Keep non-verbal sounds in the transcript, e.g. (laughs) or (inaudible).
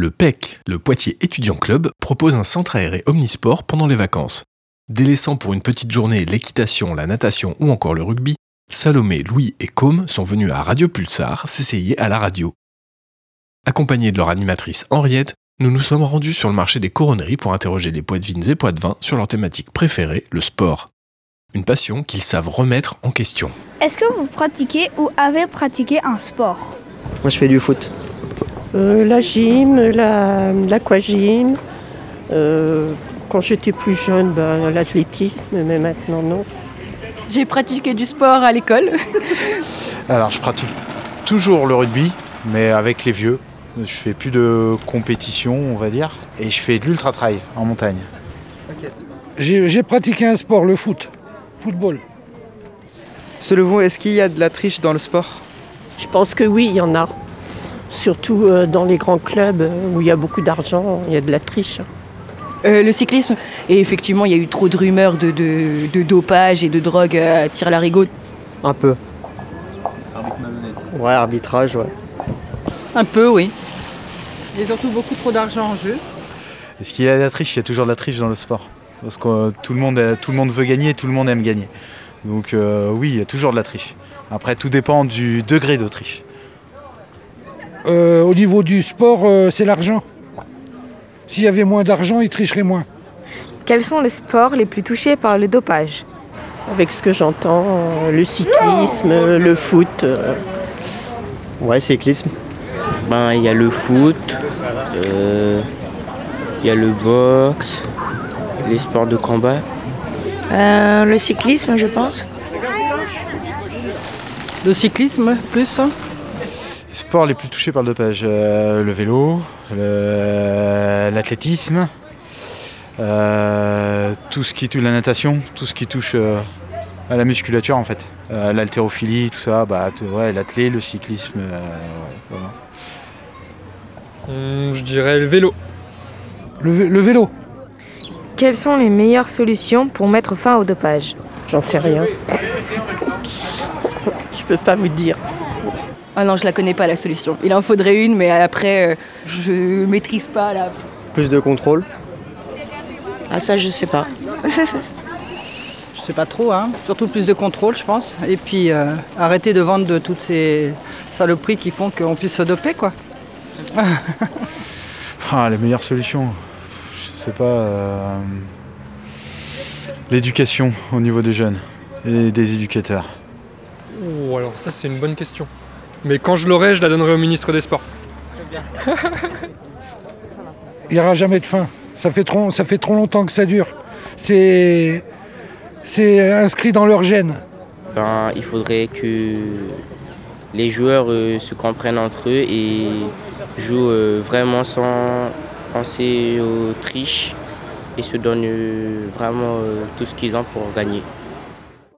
Le PEC, le Poitiers Étudiant Club, propose un centre aéré omnisport pendant les vacances. Délaissant pour une petite journée l'équitation, la natation ou encore le rugby, Salomé, Louis et Com sont venus à Radio Pulsar s'essayer à la radio. Accompagnés de leur animatrice Henriette, nous nous sommes rendus sur le marché des couronneries pour interroger les poitevines et poitevins sur leur thématique préférée, le sport. Une passion qu'ils savent remettre en question. Est-ce que vous pratiquez ou avez pratiqué un sport? Moi, je fais du foot. Euh, la gym, la- l'aquagym. Euh, quand j'étais plus jeune, ben, l'athlétisme, mais maintenant non. J'ai pratiqué du sport à l'école. (laughs) Alors je pratique toujours le rugby, mais avec les vieux. Je fais plus de compétition, on va dire, et je fais de l'ultra trail en montagne. J'ai j'ai pratiqué un sport, le foot. Football. Selon vous, est-ce qu'il y a de la triche dans le sport? Je pense que oui, il y en a. Surtout euh, dans les grands clubs euh, où il y a beaucoup d'argent, il y a de la triche. Euh, le cyclisme, et effectivement, il y a eu trop de rumeurs de, de- de dopage et de drogue à tir larigot. Un peu. Ouais, arbitrage, ouais. Un peu, oui. Il y a surtout beaucoup trop d'argent en jeu. Est-ce qu'il y a de la triche Il y a toujours de la triche dans le sport. Parce que euh, tout le monde, tout le monde veut gagner, tout le monde aime gagner. Donc euh, oui, il y a toujours de la triche. Après, tout dépend du degré de triche. Euh, au niveau du sport, euh, c'est l'argent. S'il y avait moins d'argent, ils tricheraient moins. Quels sont les sports les plus touchés par le dopage Avec ce que j'entends, euh, le cyclisme, le foot. euh, Ouais, cyclisme. Ben, il y a le foot, euh, il y a le boxe, les sports de combat. Euh, le cyclisme, je pense. Le cyclisme, plus. Les sports les plus touchés par le dopage, euh, le vélo, l'athlétisme, euh, tout ce qui touche la natation, tout ce qui touche euh, à la musculature en fait. Euh, L'haltérophilie, tout ça, bah, ouais, l'athlé, le cyclisme. ouais, voilà. Je dirais le vélo. Le, vé- le vélo. Quelles sont les meilleures solutions pour mettre fin au dopage? J'en sais rien. Je peux pas vous dire. Ah non, je la connais pas la solution. Il en faudrait une, mais après, euh, je maîtrise pas la. Plus de contrôle. Ah ça, je sais pas. (laughs) Je sais pas trop, hein. Surtout plus de contrôle, je pense. Et puis euh, arrêter de vendre de toutes ces saloperies qui font qu'on puisse se doper, quoi. (laughs) Ah, les meilleures solutions, je sais pas. euh, L'éducation au niveau des jeunes et des éducateurs. Oh, alors ça c'est une bonne question. Mais quand je l'aurai, je la donnerai au ministre des Sports. Il n'y aura jamais de fin. Ça fait trop, ça fait trop longtemps que ça dure. C'est, c'est inscrit dans leur gène. Ben, il faudrait que les joueurs euh, se comprennent entre eux et jouent euh, vraiment sans penser aux triches et se donnent euh, vraiment euh, tout ce qu'ils ont pour gagner.